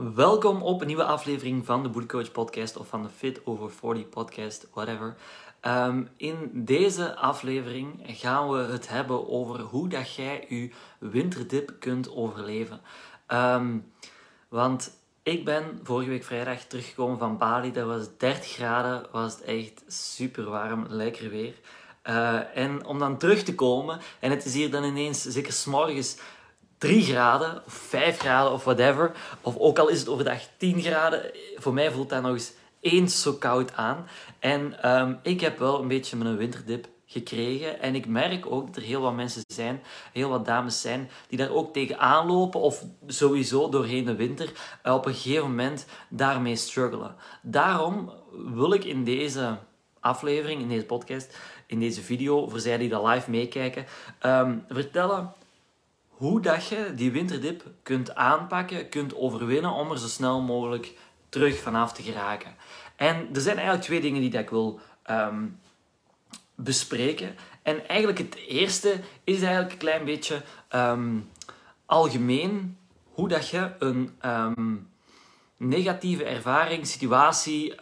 Welkom op een nieuwe aflevering van de Bodycoach Podcast of van de Fit Over 40 Podcast, whatever. Um, in deze aflevering gaan we het hebben over hoe dat jij je winterdip kunt overleven. Um, want ik ben vorige week vrijdag teruggekomen van Bali. Dat was 30 graden, was het echt super warm, lekker weer. Uh, en om dan terug te komen, en het is hier dan ineens, zeker s'morgens, 3 graden of 5 graden of whatever. Of ook al is het overdag 10 graden, voor mij voelt dat nog eens eens zo koud aan. En um, ik heb wel een beetje mijn winterdip gekregen. En ik merk ook dat er heel wat mensen zijn, heel wat dames zijn, die daar ook tegenaan lopen of sowieso doorheen de winter uh, op een gegeven moment daarmee struggelen. Daarom wil ik in deze aflevering, in deze podcast, in deze video, voor zij die dat live meekijken, um, vertellen hoe dat je die winterdip kunt aanpakken, kunt overwinnen om er zo snel mogelijk terug vanaf te geraken. En er zijn eigenlijk twee dingen die dat ik wil um, bespreken. En eigenlijk het eerste is eigenlijk een klein beetje um, algemeen hoe dat je een um, negatieve ervaring, situatie,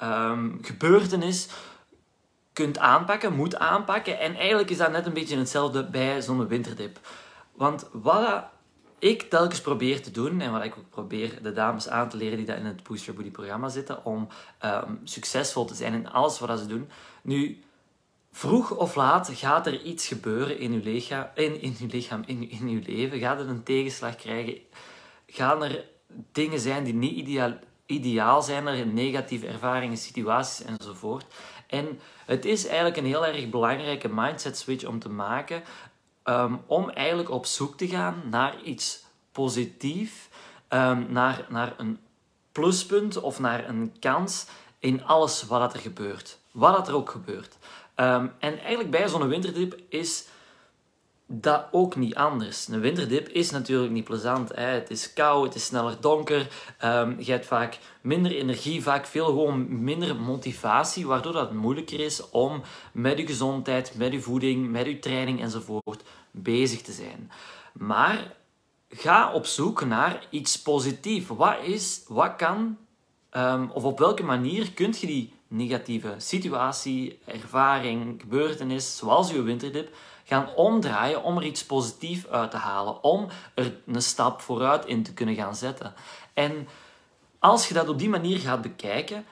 gebeurtenis kunt aanpakken, moet aanpakken. En eigenlijk is dat net een beetje hetzelfde bij zo'n winterdip. Want wat ik telkens probeer te doen, en wat ik ook probeer de dames aan te leren die dat in het Boost Your Booty programma zitten, om um, succesvol te zijn in alles wat ze doen. Nu, vroeg of laat gaat er iets gebeuren in uw lichaam, in, in uw, lichaam, in, in uw leven. Gaat er een tegenslag krijgen? Gaan er dingen zijn die niet ideaal, ideaal zijn? Er negatieve ervaringen, situaties enzovoort. En het is eigenlijk een heel erg belangrijke mindset switch om te maken um, om eigenlijk op zoek te gaan naar iets positiefs, um, naar, naar een pluspunt of naar een kans in alles wat er gebeurt. Wat er ook gebeurt. Um, en eigenlijk bij zo'n winterdip is dat ook niet anders. Een winterdip is natuurlijk niet plezant. Hè. Het is koud, het is sneller donker. Um, je hebt vaak minder energie, vaak veel gewoon minder motivatie, waardoor dat moeilijker is om met je gezondheid, met je voeding, met je training enzovoort bezig te zijn. Maar ga op zoek naar iets positiefs. Wat is, wat kan, um, of op welke manier kun je die negatieve situatie, ervaring, gebeurtenis, zoals je winterdip, gaan omdraaien om er iets positiefs uit te halen, om er een stap vooruit in te kunnen gaan zetten. En als je dat op die manier gaat bekijken,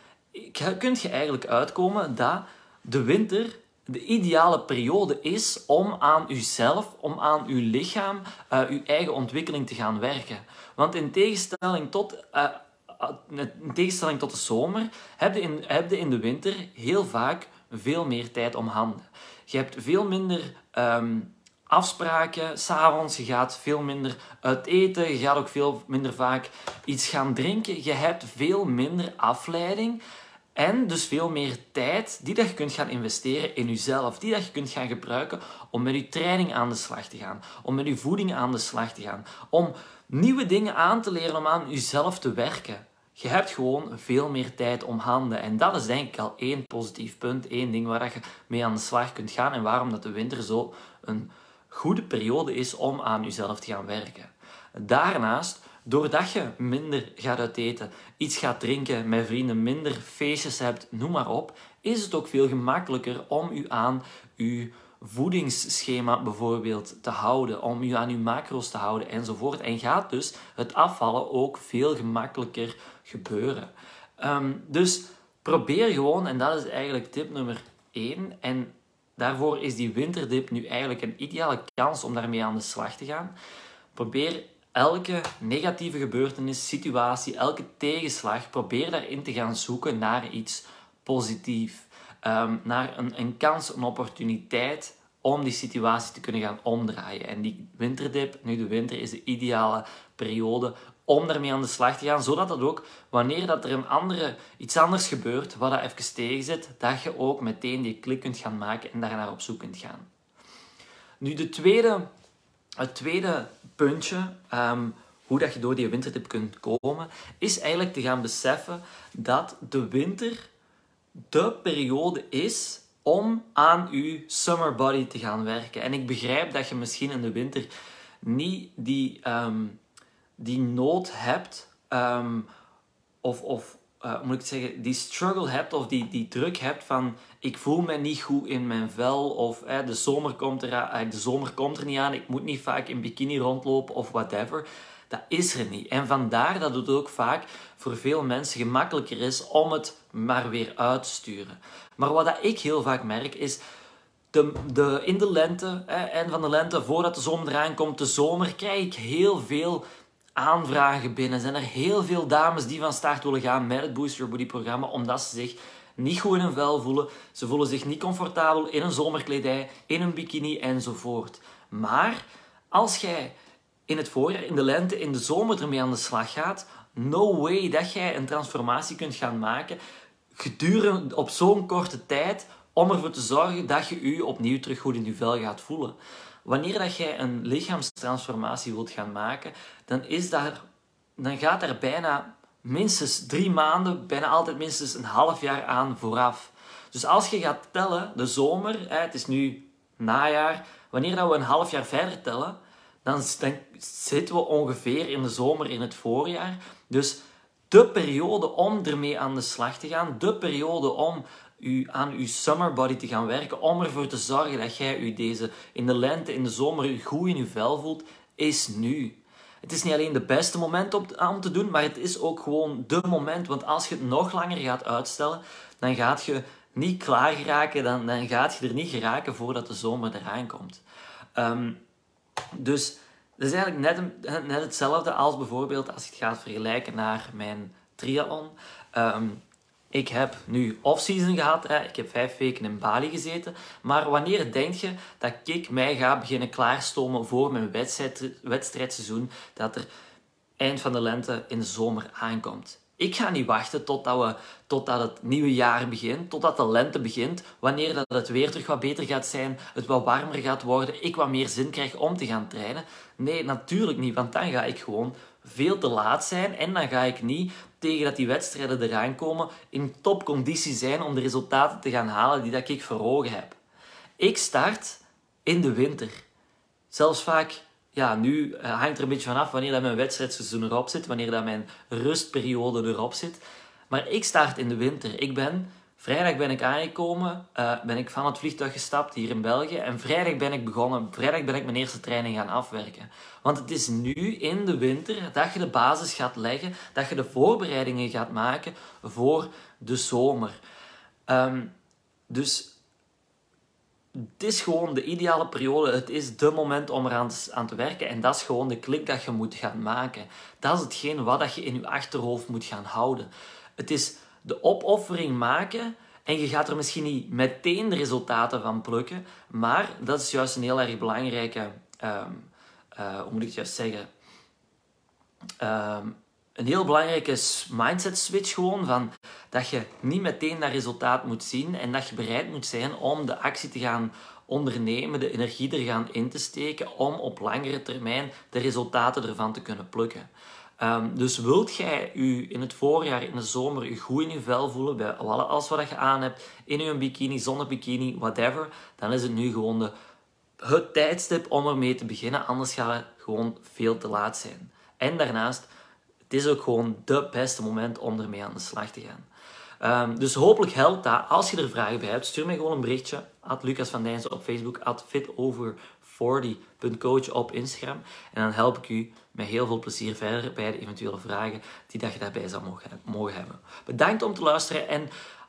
kun je eigenlijk uitkomen dat de winter de ideale periode is om aan uzelf, om aan uw lichaam, uh, uw eigen ontwikkeling te gaan werken. Want in tegenstelling tot, uh, in tegenstelling tot de zomer, heb je, in, heb je in de winter heel vaak veel meer tijd om handen. Je hebt veel minder um, afspraken s'avonds, je gaat veel minder uit eten, je gaat ook veel minder vaak iets gaan drinken. Je hebt veel minder afleiding. En dus veel meer tijd die dat je kunt gaan investeren in jezelf. Die dat je kunt gaan gebruiken om met je training aan de slag te gaan. Om met je voeding aan de slag te gaan. Om nieuwe dingen aan te leren om aan jezelf te werken. Je hebt gewoon veel meer tijd om handen. En dat is denk ik al één positief punt. één ding waar je mee aan de slag kunt gaan. En waarom dat de winter zo een goede periode is om aan jezelf te gaan werken. Daarnaast Doordat je minder gaat uiteten, iets gaat drinken met vrienden, minder feestjes hebt, noem maar op, is het ook veel gemakkelijker om u aan uw voedingsschema bijvoorbeeld te houden, om u aan uw macro's te houden enzovoort. En gaat dus het afvallen ook veel gemakkelijker gebeuren. Um, dus probeer gewoon, en dat is eigenlijk tip nummer 1. En daarvoor is die winterdip nu eigenlijk een ideale kans om daarmee aan de slag te gaan. Probeer elke negatieve gebeurtenis, situatie, elke tegenslag, probeer daarin te gaan zoeken naar iets positiefs. Um, naar een, een kans, een opportuniteit om die situatie te kunnen gaan omdraaien. En die winterdip, nu de winter, is de ideale periode om daarmee aan de slag te gaan, zodat dat ook, wanneer dat er een andere, iets anders gebeurt, wat dat even tegenzet, dat je ook meteen die klik kunt gaan maken en daar naar op zoek kunt gaan. Nu, de tweede het tweede puntje, um, hoe dat je door die wintertip kunt komen, is eigenlijk te gaan beseffen dat de winter de periode is om aan je summer body te gaan werken. En ik begrijp dat je misschien in de winter niet die, um, die nood hebt um, of, of uh, moet ik zeggen, die struggle hebt of die, die druk hebt van ik voel me niet goed in mijn vel of de, zomer komt er, de zomer komt er niet aan, ik moet niet vaak in bikini rondlopen of whatever. Dat is er niet. En vandaar dat het ook vaak voor veel mensen gemakkelijker is om het maar weer uit te sturen. Maar wat dat ik heel vaak merk is, de, de, in de lente, eind van de lente, voordat de zomer eraan komt, de zomer, krijg ik heel veel aanvragen binnen. Zijn er heel veel dames die van start willen gaan met het Boost Your Body programma, omdat ze zich niet goed in hun vel voelen. Ze voelen zich niet comfortabel in een zomerkledij, in een bikini enzovoort. Maar als jij in het voorjaar, in de lente, in de zomer ermee aan de slag gaat, no way dat jij een transformatie kunt gaan maken gedurende op zo'n korte tijd om ervoor te zorgen dat je je opnieuw terug goed in je vel gaat voelen. Wanneer dat jij een lichaamstransformatie wilt gaan maken, dan, is daar, dan gaat er bijna minstens drie maanden, bijna altijd minstens een half jaar aan vooraf. Dus als je gaat tellen, de zomer, het is nu najaar, wanneer dat we een half jaar verder tellen, dan, dan zitten we ongeveer in de zomer, in het voorjaar. Dus de periode om ermee aan de slag te gaan, de periode om u, aan uw summer body te gaan werken, om ervoor te zorgen dat jij u deze in de lente, in de zomer goed in uw vel voelt, is nu. Het is niet alleen de beste moment om, om te doen, maar het is ook gewoon de moment. Want als je het nog langer gaat uitstellen, dan gaat je niet klaar geraken, dan, dan gaat je er niet geraken voordat de zomer eraan komt. Ehm, dus dat is eigenlijk net, net hetzelfde als bijvoorbeeld als je het gaat vergelijken naar mijn triathlon. Ehm, ik heb nu off-season gehad. Hè. Ik heb vijf weken in Bali gezeten. Maar wanneer denk je dat ik mij ga beginnen klaarstomen voor mijn wedstrijd, wedstrijdseizoen dat er eind van de lente in de zomer aankomt? Ik ga niet wachten totdat, we, totdat het nieuwe jaar begint, totdat de lente begint, wanneer dat het weer terug wat beter gaat zijn, het wat warmer gaat worden, ik wat meer zin krijg om te gaan trainen. Nee, natuurlijk niet, want dan ga ik gewoon veel te laat zijn en dan ga ik niet tegen dat die wedstrijden eraan komen in topconditie zijn om de resultaten te gaan halen die dat ik voor ogen heb. Ik start in de winter. Zelfs vaak ja, nu uh, hangt er een beetje vanaf wanneer dat mijn wedstrijdseizoen erop zit, wanneer dat mijn rustperiode erop zit. Maar ik start in de winter. Ik ben, vrijdag ben ik aangekomen, uh, ben ik van het vliegtuig gestapt hier in België en vrijdag ben ik begonnen, vrijdag ben ik mijn eerste training gaan afwerken. Want het is nu in de winter dat je de basis gaat leggen, dat je de voorbereidingen gaat maken voor de zomer. Um, dus het is gewoon de ideale periode. Het is de moment om eraan te, aan te werken. En dat is gewoon de klik dat je moet gaan maken. Dat is hetgeen wat dat je in je achterhoofd moet gaan houden. Het is de opoffering maken. En je gaat er misschien niet meteen de resultaten van plukken. Maar dat is juist een heel erg belangrijke... Um, uh, hoe moet ik het juist zeggen? Um, een heel belangrijke mindset switch gewoon van dat je niet meteen dat resultaat moet zien en dat je bereid moet zijn om de actie te gaan ondernemen, de energie er gaan in te steken om op langere termijn de resultaten ervan te kunnen plukken. Um, dus wilt jij u in het voorjaar, in de zomer, je goed in je vel voelen bij alles wat je aan hebt, in je bikini, zonder bikini, whatever, dan is het nu gewoon de, het tijdstip om ermee te beginnen, anders gaat het gewoon veel te laat zijn. En daarnaast, het is ook gewoon de beste moment om ermee aan de slag te gaan. Um, dus hopelijk helpt dat. Als je er vragen bij hebt, stuur mij gewoon een berichtje. At Lucas van Dijnsen op Facebook. At fitover40.coach op Instagram. En dan help ik u met heel veel plezier verder bij de eventuele vragen die dat je daarbij zou mogen, hebben. Bedankt om te luisteren. En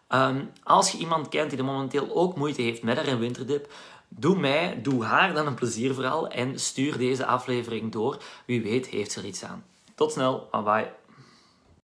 um, als je iemand kent die momenteel ook moeite heeft met haar winterdip, Doe mij, doe haar dan een plezier vooral en stuur deze aflevering door. Wie weet heeft ze er iets aan. Tot snel, bye bye.